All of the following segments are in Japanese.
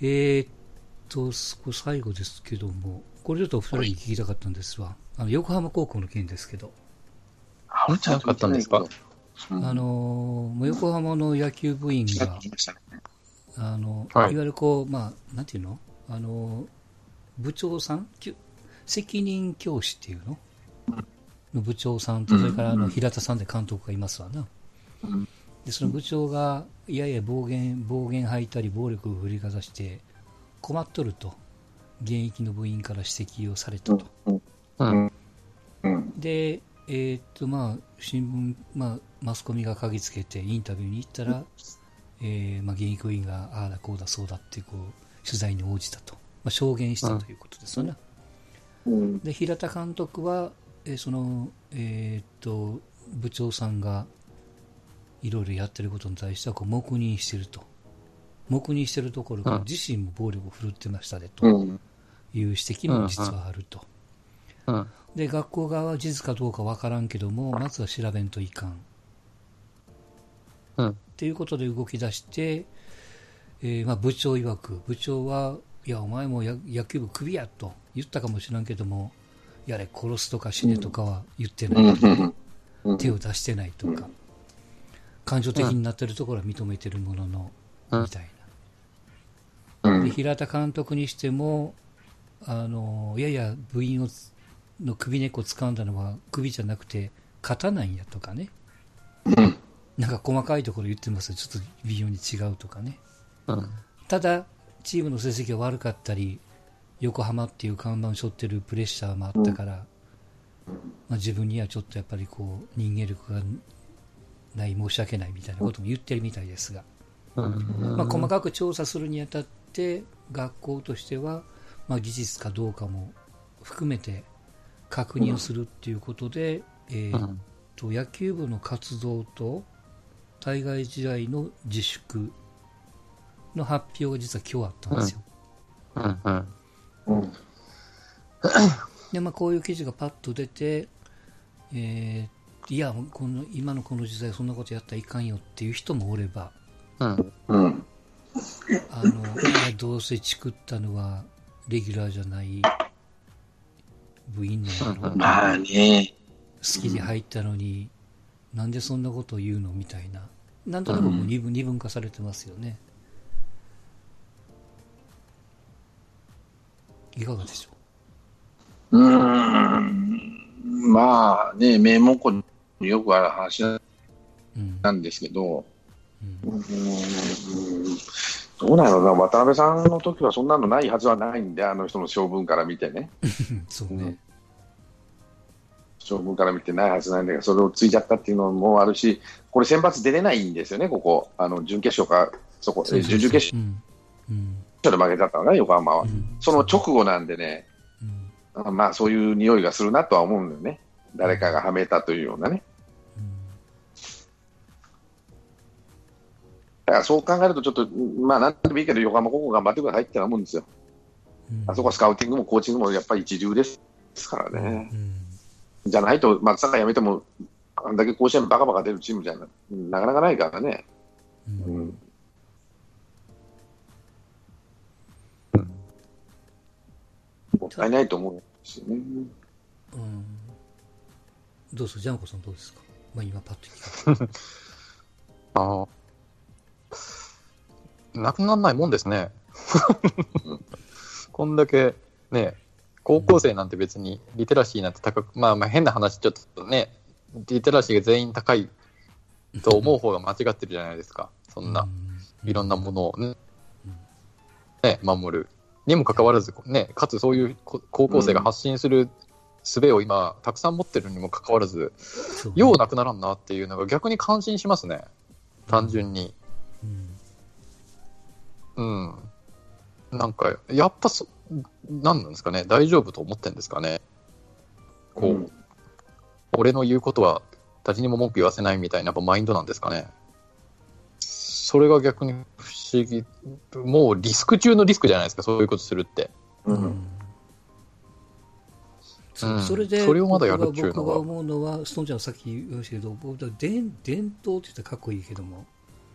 えー、っと、最後ですけども、これちょっとお二人に聞きたかったんですが、あの横浜高校の件ですけど。あ、れじゃなかったんですか？あのー、横浜の野球部員が、あの、はい、いわゆるこう、まあ、なんていうの？あの、部長さん？責任教師っていうの？の部長さんと、それからあの平田さんで監督がいますわな。で、その部長が、いやいや暴言、暴言吐いたり、暴力を振りかざして、困っとると、現役の部員から指摘をされたと。で、えー、っと、まあ、新聞、まあ、マスコミが嗅ぎつけてインタビューに行ったら、えー、まあ、現役部員が、ああだこうだそうだってこう、取材に応じたと。まあ、証言したということですよね。で、平田監督は、えー、その、えー、っと、部長さんが、いろいろやってることに対してはこう黙認してると。黙認してるところが、自身も暴力を振るってましたね、と。いう指摘も実はあると。で、学校側は事実かどうかわからんけども、まずは調べんといかん。うん、っていうことで動き出して、えー、まあ部長曰く、部長は、いや、お前も野球部クビやと。言ったかもしれんけども、やれ、殺すとか死ねとかは言ってない。手を出してないとか、感情的になってるところは認めてるものの、みたいな。で平田監督にしても、あの、いやいや、部員をの首根っこ掴んだのは首じゃなくて肩なんやとかね。なんか細かいところ言ってますちょっと微妙に違うとかね。うん、ただ、チームの成績が悪かったり、横浜っていう看板を背負ってるプレッシャーもあったから、まあ、自分にはちょっとやっぱりこう人間力がない申し訳ないみたいなことも言ってるみたいですが、まあ、細かく調査するにあたって学校としては、まあ、技術かどうかも含めて確認をするっていうことで、えー、と野球部の活動と対外試合の自粛の発表が実は今日あったんですよ。でまあ、こういう記事がパッと出て、えー、いやこの今のこの時代そんなことやったらいかんよっていう人もおれば、うん、あのどうせチクったのはレギュラーじゃない部員なんやろ？まあね。好きで入ったのに、うん、なんでそんなことを言うのみたいな。なんとなくもう二分,、二分化されてますよね。いかがでしょう？うん。まあね、名目によくある話なんですけど、うん、うん。どうなのな、渡辺さんの時はそんなのないはずはないんで、あの人の性分から見てね。そうね。性分から見てないはずなんだけど、それをついちゃったっていうのもあるし、これ、選抜出れないんですよね、ここ、あの準決勝か、そこ、準々決勝、で負けちゃったのね、横浜は、うん、その直後なんでね、うん、まあそういう匂いがするなとは思うんだよね、誰かがはめたというようなね。だからそう考えると、ちょっと、まあ、なんでもいいけど、横浜高校頑張ってくださいって思うんですよ。うん、あそこはスカウティングもコーチングもやっぱり一流ですからね。うん、じゃないと、松坂辞めても、あんだけ甲子園バカバカ出るチームじゃななかなかないからね。うん、もったいないと思うんですよね。うん、どうぞ、ジャンコさんどうですか？まあ今パッと聞いた。ああ。なくならないもんですね。こんだけね、高校生なんて別にリテラシーなんて高く、まあまあ変な話、ちょっとね、リテラシーが全員高いと思う方が間違ってるじゃないですか。そんな、いろんなものをね、ね守る。にもかかわらず、ね、かつそういう高校生が発信する術を今、たくさん持ってるにもかかわらず、ようなくならんなっていうのが逆に感心しますね。単純に。うん。なんか、やっぱそ、なんなんですかね、大丈夫と思ってんですかね。こう、うん、俺の言うことは誰にも文句言わせないみたいなマインドなんですかね。それが逆に不思議。もうリスク中のリスクじゃないですか、そういうことするって。うん。うん、それで、それをまだやるっていうのは僕が思うのは、ストーンちゃんさっき言いましたけど、僕は伝伝統って言ったらかっこいいけども、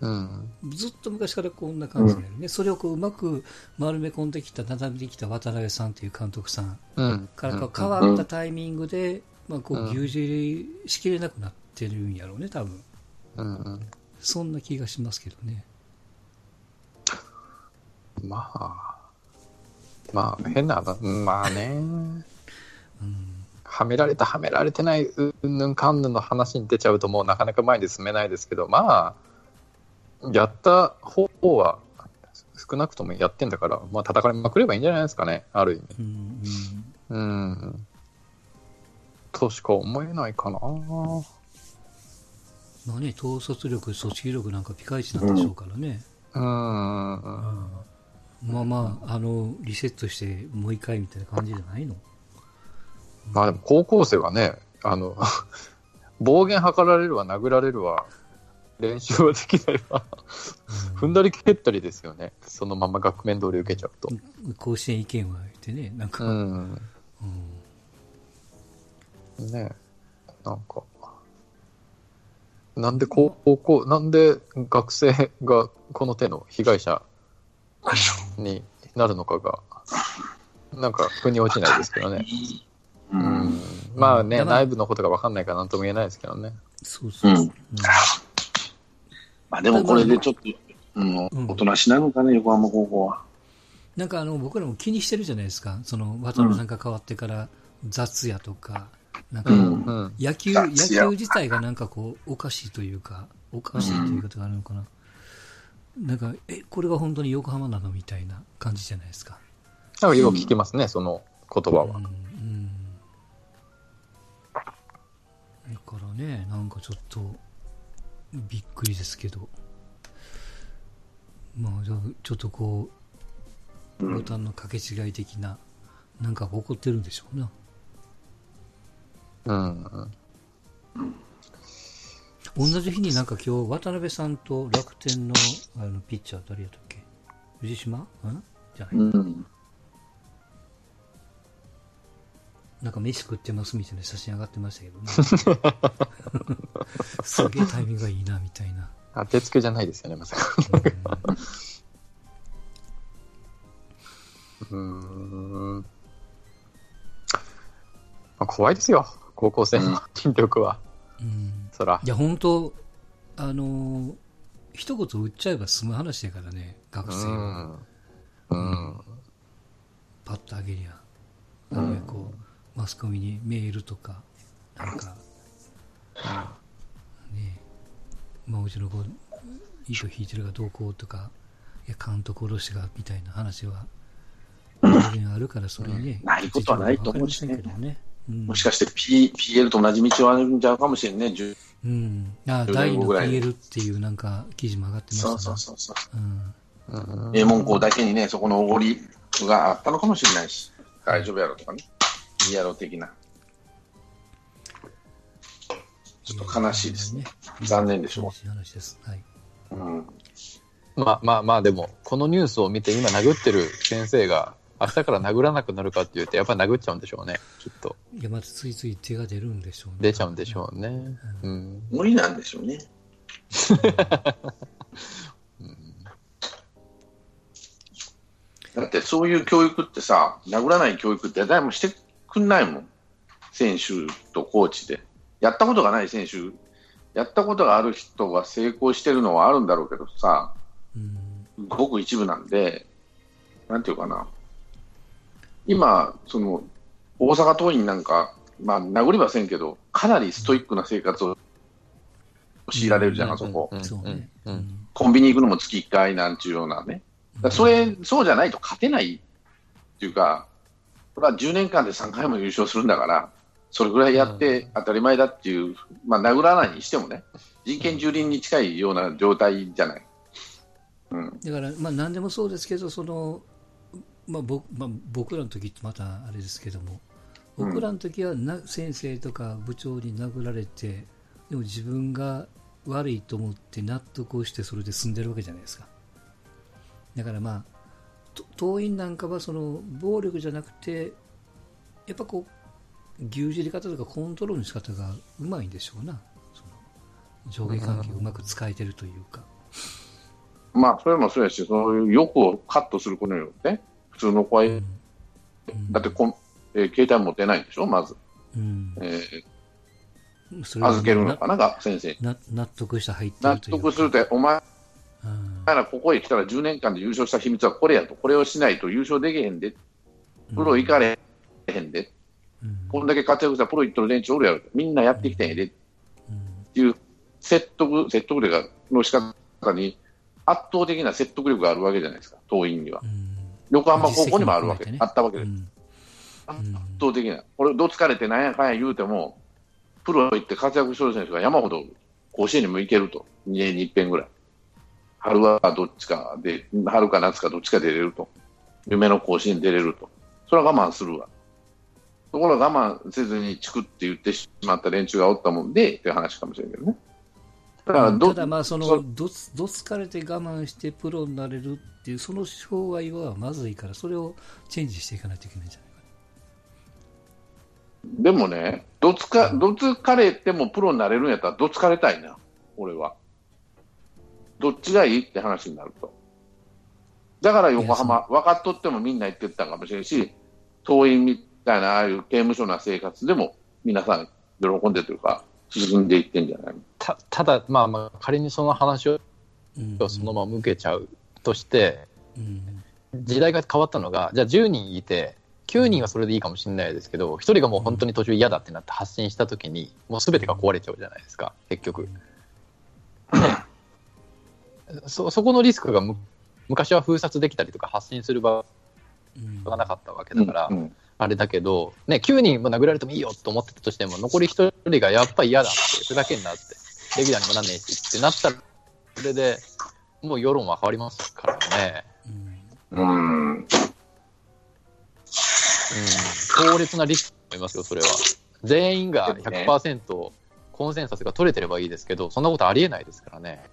うん。ずっと昔からこんな感じだよね、それをこううまく丸め込んできた、畳んできた渡辺さんという監督さんうん。から変わったタイミングで、まあ、こうんう牛耳りしきれなくなってるんやろうね、多分うんうん。そんな気がしますけどね。まあ、まあ、変な、まあね、うんはめられた、はめられてない、うんぬんかんぬんの話に出ちゃうと、もうなかなか前に進めないですけど、まあ、やった方は、少なくともやってんだから、まあ、叩かれまくればいいんじゃないですかね、ある意味。うんうん。としか思えないかな。まあね、統率力、組織力なんかピカイチなんでしょうからね。うん。まあまあ、あの、リセットしてもう一回みたいな感じじゃないの？まあでも高校生はね、あの、暴言吐かられるわ、殴られるわ、練習はできないわ、踏んだり蹴ったりですよね。そのまま学面通り受けちゃうと。甲子園意見は言ってね、なんか、ううんん。ねなんか、なんで高校、なんで学生がこの手の被害者になるのかが、なんか腑に落ちないですけどね。ううんん。まあね、内部のことが分かんないからなんとも言えないですけどね。そうそうそう。うんまあでもこれでちょっと、うん、うんおとなしなのかね、横浜高校は。なんかあの僕らも気にしてるじゃないですか、その渡辺さんが変わってから雑やとか、なんか。野球、野球自体がなんかこう、おかしいというか、おかしいという言い方があるのかな。なんか、え、これが本当に横浜なのみたいな感じじゃないですか。なんかよく聞きますね、その言葉は。だからね、なんかちょっと、びっくりですけど。まあ、ちょっとこう、ボタンの掛け違い的な、なんかが起こってるんでしょうな。うん。同じ日になんか今日、渡辺さんと楽天のあのピッチャー誰やったっけ？藤島？ん？じゃない、うん。なんか飯食ってますみたいな写真上がってましたけどね。すげえタイミングがいいな、みたいな。当てつけじゃないですよね、まさか。うーん。まあ、怖いですよ、高校生の筋力は。うんそらい。や、本当あのー一言打っちゃえば済む話だからね、学う生は。ん。うん。パッとあげりゃ。あるいはこう、マスコミにメールとか、なんか、ねまあ、うちの子、糸引いてるがどうこうとか、いや、監督殺しが、みたいな話は、あるから、それにね、ないことはないと思うしねね。うんもしかして P PL と同じ道を歩んじゃうかもしれんね。10うん。あ、10大の PL っていうなんか記事も上がってましたそうなそうそうそう。うん。うん名門校だけにね、そこのおごりがあったのかもしれないし、大丈夫やろとかね。いいやろ的な。ちょっと悲しいですね。残念でしょ悲しい話です。はい。うん。まあまあまあ、でも、このニュースを見て、今殴ってる先生が、明日から殴らなくなるかって言って、やっぱり殴っちゃうんでしょうね、きっと。いや、まずついつい手が出るんでしょうね。出ちゃうんでしょうね。うん。無理なんでしょうね。だってそういう教育ってさ、殴らない教育って誰もしてくんないもん。選手とコーチで。やったことがない選手、やったことがある人が成功してるのはあるんだろうけどさ、うん。ごく一部なんで、なんていうかな。今、その、大阪桐蔭なんか、まあ、殴りませんけど、かなりストイックな生活を強いられるじゃん、あそこ。コンビニ行くのも月1回なんちゅうようなね。だからそれ、そうじゃないと勝てないっていうか、これは10年間で3回も優勝するんだから、それぐらいやって当たり前だっていう、まあ、殴らないにしてもね、人権蹂躙に近いような状態じゃない。うん。だから、まあ、何でもそうですけど、その、まあ僕まあ、僕らの時ってまたあれですけども、うん僕らの時はな先生とか部長に殴られて、でも自分が悪いと思って納得をしてそれで済んでるわけじゃないですか。だからまあ、と党員なんかはその暴力じゃなくて、やっぱこう、牛耳り方とかコントロールの仕方がうまいんでしょうな。その上下関係をうまく使えてるというか。まあ、それもそうやし、そういう欲をカットすることによって、普通の子は、うん。だってこん、えー携帯持ってないんでしょ、まず。うん。えー預けるのかな、が先生納得して入って納得すると、お前うんらここへ来たら10年間で優勝した秘密はこれやと、これをしないと優勝できへんで、プロ行かれへんで、うん。こんだけ活躍したプロ行ってる連中おるやろ、みんなやってきてんやで。っうん。ていう説得、説得力の仕方に圧倒的な説得力があるわけじゃないですか、党員には。うん。横浜高校にもあるわけ、ね。あったわけで。す。うん。圧倒的な。これ、どつかれてなんやかんや言うても、プロ行って活躍してる選手が山ほど甲子園にも行けると。2年に一遍ぐらい。春はどっちかで、春か夏かどっちか出れると。夢の甲子園に出れると。それは我慢するわ。ところが我慢せずにチクって言ってしまった連中がおったもんで、っていう話かもしれんけどね。だからど、ただまあそそのどつどつかれて我慢してプロになれるっていうその障害はまずいからそれをチェンジしていかないといけないんじゃないかでもね、どつか、どつかれてもプロになれるんやったら、どつかれたいな、俺は。どっちがいいって話になると。だから横浜、分かっとってもみんな言ってたかもしれんし、党員みたいな、ああいう刑務所な生活でも、皆さん喜んでというか、進んでいってんじゃないたただ、まあまあ、仮にその話をな、そのまま向けちゃうとして、うん時代が変わったのが、じゃあ10人いて、9人はそれでいいかもしれないですけど、1人がもう本当に途中嫌だってなって発信したときに、もうすべてが壊れちゃうじゃないですか、結局。そそこのリスクがむ昔は封殺できたりとか発信する場うんがなかったわけだから、うんうんあれだけど、ね、9人も殴られてもいいよと思ってたとしても、残り1人がやっぱり嫌だって、ふざけんなって、レギュラーにもなんねえしってなったら、それでもう世論は変わりますからね。うんうん。強烈なリスクだと思いますよ、それは。全員が100%コンセンサスが取れてればいいですけど、そんなことありえないですからね。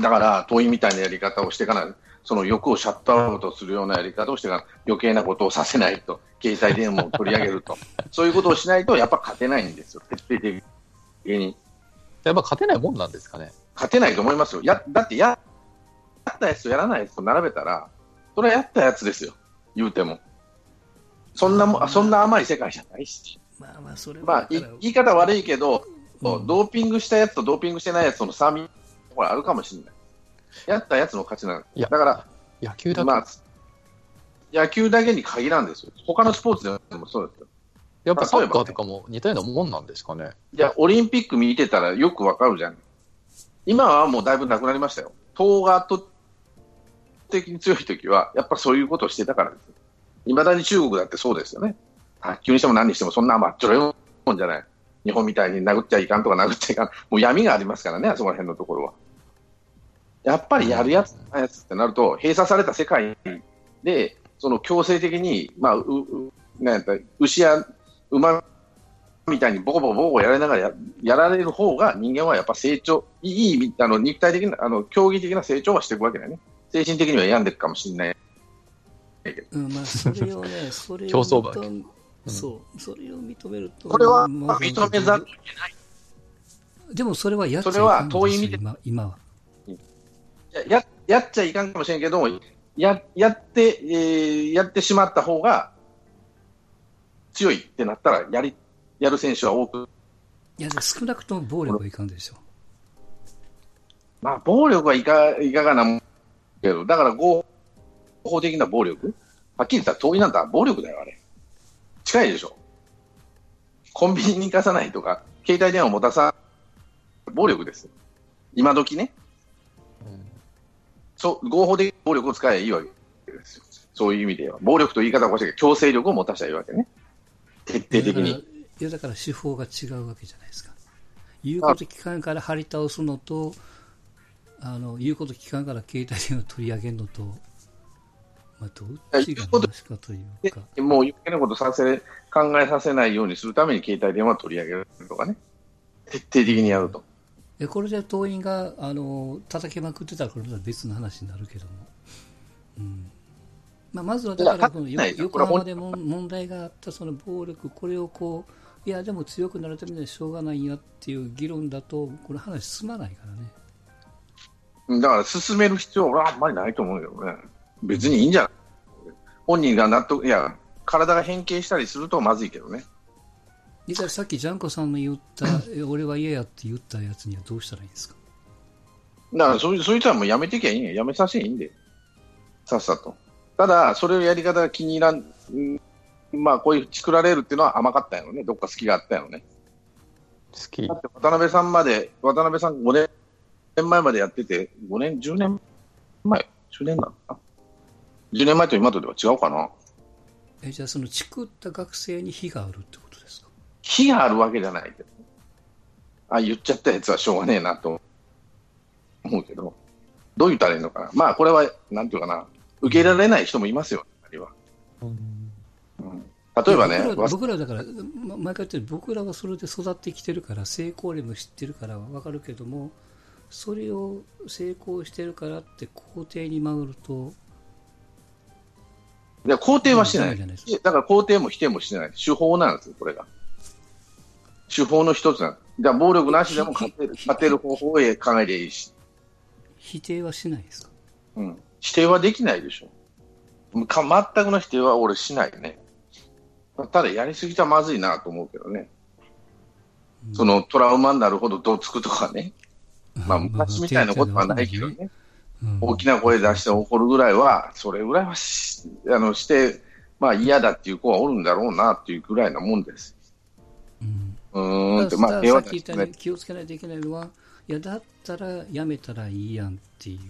だから、党員みたいなやり方をしていかない。その欲をシャットアウトするようなやり方をしていかない。余計なことをさせないと。携帯電話を取り上げると。そういうことをしないと、やっぱ勝てないんですよ。徹底的に。やっぱ勝てないもんなんですかね。勝てないと思いますよ。や、だってや、やったやつとやらないやつと並べたら、それはやったやつですよ。言うても。そんなも、そんな甘い世界じゃないし。まあまあそれはまあ、言い方悪いけど、うんドーピングしたやつとドーピングしてないやつとの差み、これあるかもしれない。やったやつの勝ちなの。いやだから、野球だと、まあ、野球だけに限らんですよ。他のスポーツでもそうですよ。やっぱサッカーとかも似たようなもんなんですかね。いや、オリンピック見てたらよくわかるじゃん。今はもうだいぶなくなりましたよ。党が圧倒的に強い時は、やっぱそういうことをしてたからです。いまだに中国だってそうですよね。卓球にしても何にしてもそんな甘っちょろいもんじゃない。日本みたいに殴っちゃいかんとか殴っちゃいかん。もう闇がありますからね、あそこら辺のところは。やっぱりやるやつ、やつってなると、閉鎖された世界で、その強制的に、まあ、う、うなんやったら牛や馬みたいにボコボコボコやられながらややられる方が人間はやっぱ成長、いい意味、あの肉体的な、あの競技的な成長はしていくわけだよね。精神的には病んでいくかもしれない。うんまあ、それをね、それを競走馬そう、それを認めると、これはまあ認めざるでもそれはやっちゃいそれはかんのですよ遠い意味で今今は。やややっちゃいかんかもしれんけども、ややって、えーやってしまった方が強いってなったらやり、やる選手は多く、いや、少なくとも暴力はいかんでしょまあ、暴力はいかいかがなもんけど、だから合法的な暴力、はっきり言ったら遠いなんだ暴力だよ、あれ。近いでしょ。コンビニに行かさないとか、携帯電話を持たさ、暴力ですよ。今時ね。そう、合法的暴力を使えばいいわけですよ。そういう意味では。暴力と言い方をおかしいけど、強制力を持たせたらいいわけね。徹底的に。いや、だから手法が違うわけじゃないですか。言うこと聞かんから張り倒すのと、あの、言うこと聞かんから携帯電話取り上げるのと、まあ、どっちが話かというでか。もう余計なことさせ、考えさせないようにするために携帯電話を取り上げるとかね。徹底的にやると。でこれで党員があの叩きまくってたら、これは別の話になるけども、うんまあ、まずはだからこの横浜でも問題があったその暴力、これをこう、いや、でも強くなるためにはしょうがないんやっていう議論だと、これ話進まないからね。だから進める必要はあんまりないと思うけどね。別にいいんじゃない？本人が納得、いや、体が変形したりするとまずいけどね。実際さっきジャンコさんの言った、え俺は嫌やって言ったやつにはどうしたらいいんですか？だからそいそいつはもうやめてきゃいいんや。やめさせていいんで。さっさと。ただ、それをやり方が気に入らん、うんまあ、こういう作られるっていうのは甘かったんやろね。どっか好きがあったんやろね。好きだ。って渡辺さんまで、渡辺さん5年前までやってて、5年、10年前 ?10 年なのかな ?10 年前と今とでは違うかなえじゃあそのチクった学生に非があるってこと？ですか火があるわけじゃないけど。あ、言っちゃったやつはしょうがねえなと思うけど、どう言ったらいいのかな。まあ、これは、なんていうかな、受け入れられない人もいますよ、あれは。うん例えばね、僕らだから、ま毎回言ってる僕らはそれで育ってきてるから成功例も知ってるから分かるけどもそれを成功してるからって肯定に回るといや肯定はしてない。じゃないですいやだから肯定も否定もしてない。手法なんですよ、これが。手法の一つな。じゃあ、暴力なしでも勝てる、勝てる方法を考えりゃいいし。否定はしないですか？うん。否定はできないでしょ。か全くの否定は俺しないね。ただ、やりすぎたらまずいなと思うけどね。そのトラウマになるほどどつくとかね。まあ、昔みたいなことはないけどね。うん大きな声出して怒るぐらいは、それぐらいはしあのして、まあ嫌だっていう子はおるんだろうなっていうぐらいなもんです。うんっまあ平和さっき言ったように気をつけないといけないのは、いや、だったらやめたらいいやんっていう。っ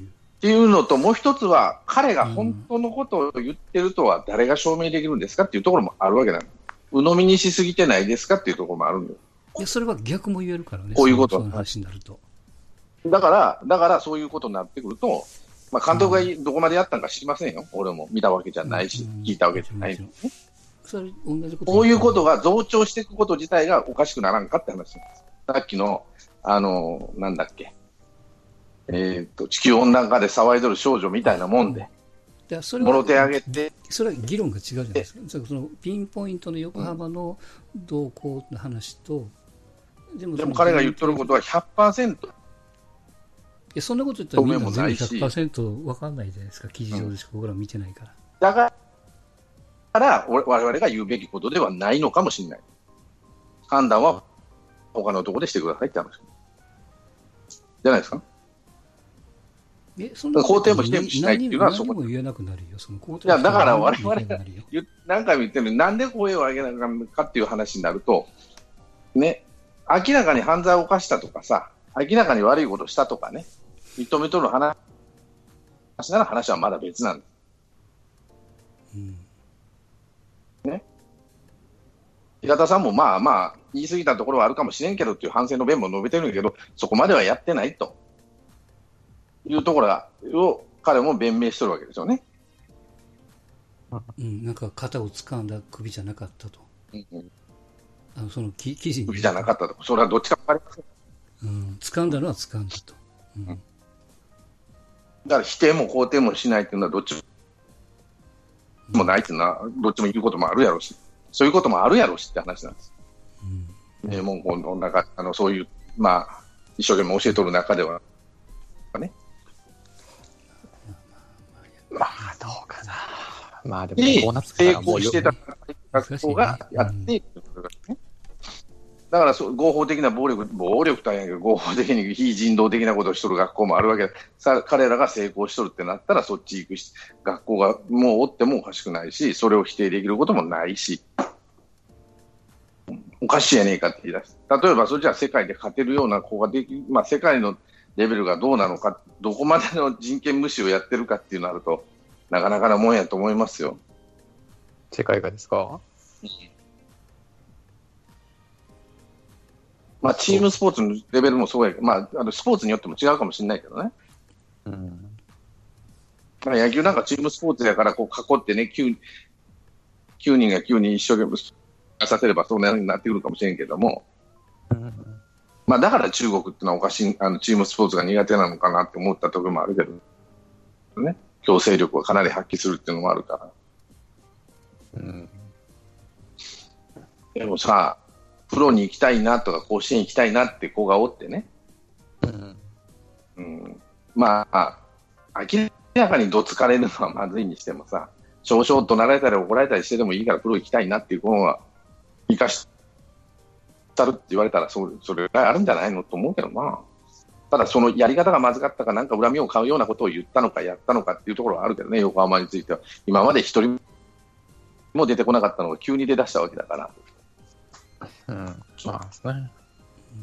ていうのと、もう一つは、彼が本当のことを言ってるとは誰が証明できるんですかっていうところもあるわけなの。鵜呑みにしすぎてないですかっていうところもあるんだよ。いや、それは逆も言えるからね。こういうことその話になると。だから、だからそういうことになってくると、まあ、監督がどこまでやったのか知りませんよ。俺も見たわけじゃないしうん、聞いたわけじゃないそれ、同じこと。こういうことが増長していくこと自体がおかしくならんかって話なんです。さっきの、あの、なんだっけ。えっ、と、地球温暖化で騒いどる少女みたいなもんで、でそれはもろ手上げて、それは議論が違うじゃないですか。そのピンポイントの横浜の動向の話と、でもでも彼が言っとることは100%、いや、そんなこと言ったらみんな全部100%分かんないじゃないですか。記事上でしか僕ら見てないから。だから、我我々が言うべきことではないのかもしれない。判断は他のところでしてくださいって話。じゃないですか？え、そんな肯定も否定もしないっていうのはそこ何も言えなくなるよ。その肯定いやだから我々が何回も言ってるのになんで声を上げなかったかっていう話になると、ね、明らかに犯罪を犯したとかさ、明らかに悪いことしたとかね、認めとる話なら話はまだ別なんです。うん平田さんもまあまあ、言い過ぎたところはあるかもしれんけどっていう反省の弁も述べてるんだけど、そこまではやってないというところがを彼も弁明してるわけですよね。うん、なんか肩を掴んだ首じゃなかったと。うんうんあのその記記事に。首じゃなかったと。それはどっちか分かりません。うん、掴んだのは掴んだと。うんだから否定も肯定もしないっていうのはどっちもないっていうのは、どっちも言うこともあるやろうし、そういうこともあるやろうしって話なんです。うんね、文庫の中、あの、そういう、まあ、一生懸命教えとる中では、ね。まあ、どうかな。まあ、ででも、こうなった成らもうよ功してた学校がやって。だからそ、合法的な暴力、暴力大変やけど、合法的に非人道的なことをしとる学校もあるわけで、さ彼らが成功しとるってなったら、そっち行くし、学校がもうおってもおかしくないし、それを否定できることもないし、おかしいやねえかって言い出す。例えば、それじゃあ世界で勝てるような子ができ、まあ、世界のレベルがどうなのか、どこまでの人権無視をやってるかっていうのあると、なかなかなもんやと思いますよ。世界がですかまあ、チームスポーツのレベルもそうやけど、まあ、あのスポーツによっても違うかもしれないけどね。うん。まあ、野球なんかチームスポーツやからこう囲ってね、9, 9人が9人一生懸命させればそうなになってくるかもしれんけども、うんまあ、だから中国っていうのはおかしい、あのチームスポーツが苦手なのかなって思ったところもあるけど、ね、強制力をかなり発揮するっていうのもあるから。うん。でもさ、プロに行きたいなとか甲子園行きたいなって子がおってね、うん。うん、まあ、明らかにどつかれるのはまずいにしてもさ、少々怒鳴られたり怒られたりしてでもいいからプロ行きたいなっていう子は、生かしたるって言われたらそ、それがあるんじゃないのと思うけどな。ただ、そのやり方がまずかったか、なんか恨みを買うようなことを言ったのか、やったのかっていうところはあるけどね、横浜については。今まで一人も出てこなかったのが急に出だしたわけだから。うん、まあね。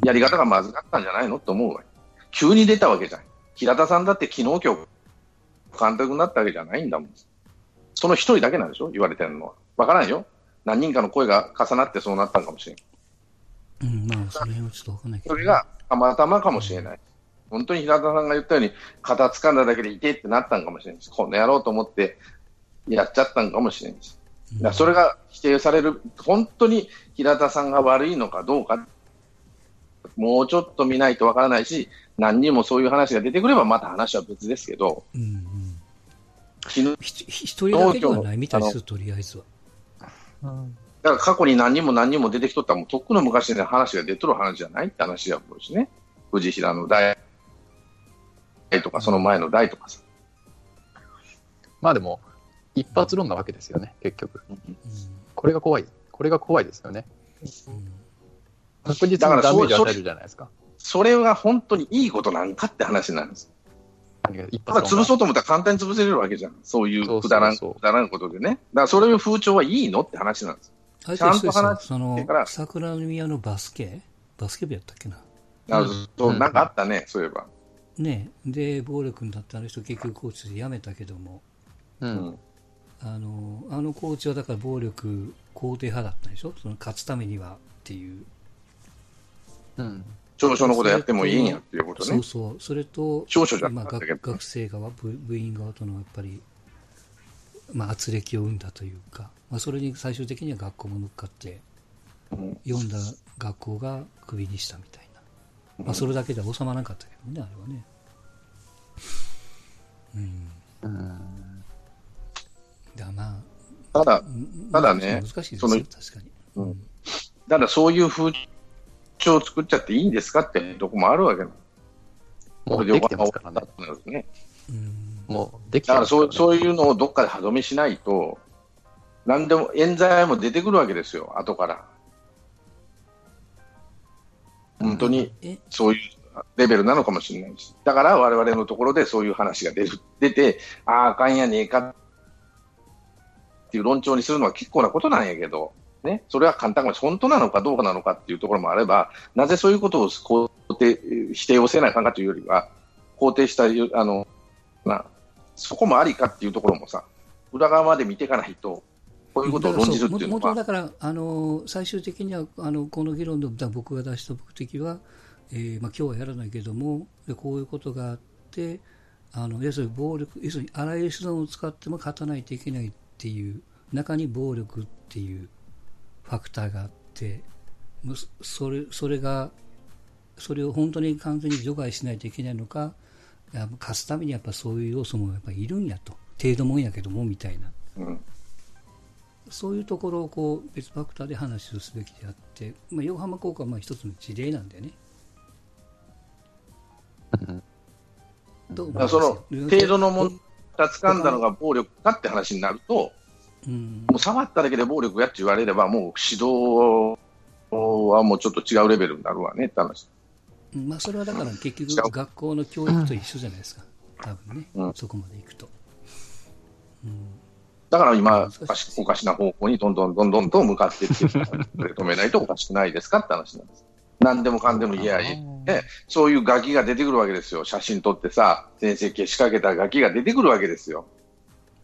やり方がまずかったんじゃないのと思うわ。急に出たわけじゃん。平田さんだって昨日今日監督になったわけじゃないんだもん。その一人だけなんでしょ？言われてるのは。わからんよ。何人かの声が重なってそうなったのかもしれん。うん、まあ、それはちょっとわかんないけど、それがたまたまかもしれない。本当に平田さんが言ったように、肩掴んだだけでいてってなったんかもしれないし、このやろうと思ってやっちゃったんかもしれないし。だそれが否定される、本当に平田さんが悪いのかどうか、もうちょっと見ないとわからないし、何人もそういう話が出てくれば、また話は別ですけど、うんうん、一人だけではないみたいです、とりあえずは。だから過去に何人も何人も出てきとったら、もうとっくの昔で話が出とる話じゃないって話やろうしね、藤平の代とか、その前の代とかさ。まあでも、一発論なわけですよね、結局。これが怖い。これが怖いですよね。確実にダメージ与えるじゃないですか。それが本当にいいことなんかって話なんです。ただ潰そうと思ったら簡単に潰せれるわけじゃん。そういうくだらん、くだらんことでね。だからそれの風潮はいいのって話なんです。ちゃんと話してから。桜宮のバスケ？バスケ部やったっけな？あそう、なんかあったね、そういえば。ねで、暴力になったあの人結局コーチで辞めたけども。うん。あの、あのコーチはだから暴力肯定派だったでしょ？その勝つためにはっていう。うん。長所のことやってもいいんやっていうことね。そうそう。それと、長所じゃまあ、学生側部、部員側とのやっぱり、まあ、圧力を生んだというか、まあ、それに最終的には学校も乗っかって、読んだ学校がクビにしたみたいな。まあ、それだけでは収まらなかったけどね、あれはね。うん。うん。だまあ、ただ、ただね、難しいですよ、確かに。うん。ただそういう風を作っちゃっていいんですかってとこもあるわけもうできてますからね。もうできてだからそうそういうのをどっかで歯止めしないと、何でも冤罪も出てくるわけですよ、後から。本当にそういうレベルなのかもしれないし、だから我々のところでそういう話が出る出て、ああ、あかんやねえかっていう論調にするのは結構なことなんやけど、ね、それは簡単かも本当なのかどうかなのかっていうところもあれば、なぜそういうことを肯定否定をせないかんかというよりは、肯定したあの、まあ、そこもありかっていうところもさ、裏側まで見ていかないと、こういうことを論じるっていうのは。だからあの最終的にはあのこの議論の僕が出した目的は、えーまあ、今日はやらないけどもでこういうことがあってあの要するに暴力要するにあらゆる手段を使っても勝たないといけないっていう中に暴力っていうファクターがあってそれそれがそれを本当に完全に除外しないといけないのか勝つためにやっぱそういう要素もやっぱいるんやと。程度もんやけどもみたいな、うん、そういうところをこう別ファクターで話をすべきであって、まあ、横浜高校はまあ一つの事例なんでね。どうその程度のもんが掴んだのが暴力かって話になると、うん、もう触っただけで暴力やって言われれば、もう指導はもうちょっと違うレベルになるわねって話。まあ、それはだから結局、学校の教育と一緒じゃないですか、多分ね、うん、そこまでいくと。うん、だから今おかし、おかしな方向にどんどんどんどんと向かっていって、止めないとおかしくないですかって話なんです。何でもかんでも嫌や、ね、そういうガキが出てくるわけですよ、写真撮ってさ、先生消しかけたガキが出てくるわけですよ。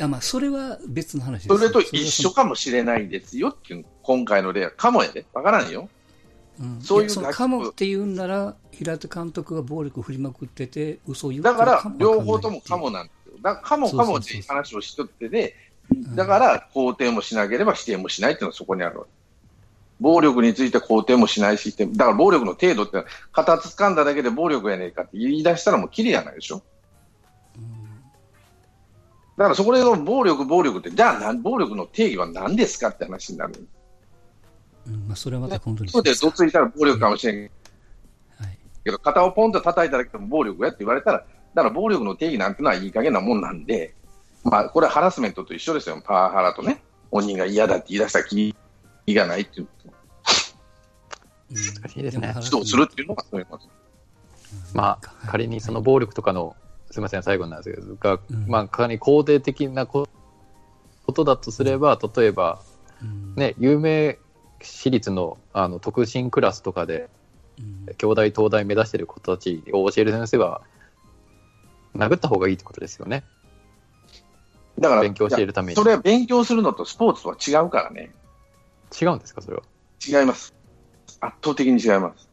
あまあ、それは別の話それと一緒かもしれないですよ。っていう、今回の例は、かもやで、わからんよ。うん、そういうかもって言うんなら、平手監督が暴力振りまくってて、嘘を言うだから、両方ともかもなんですよ。だかもかもっていう話をしとってで、だから肯定もしなければ否定もしないっていうのはそこにある暴力について肯定もしないし、だから暴力の程度って、肩つかんだだけで暴力やねえかって言い出したらもうきりやないでしょ。だからそこでの暴力、暴力って、じゃあ暴力の定義は何ですかって話になる。うんまあ、それはまた本当にそうで、どついたら暴力かもしれん、はい、けど、肩をポンと叩いただけでも暴力やって言われたら、だから暴力の定義なんてのはいい加減なもんなんで、まあ、これはハラスメントと一緒ですよ、パワハラとね、本人が嫌だって言い出したら気がないっていう。難しいですね。指導するっていうのがそういうこと。まあ、仮にその暴力とかの、すみません、最後なんですけど、が、まあ、仮に肯定的なことだとすれば、例えば、ね、有名私立のあの特進クラスとかで、京大、東大目指してる子たちを教える先生は、殴った方がいいってことですよね。だから、勉強しているために。それは勉強するのとスポーツとは違うからね。違うんですか、それは？違います。圧倒的に違います。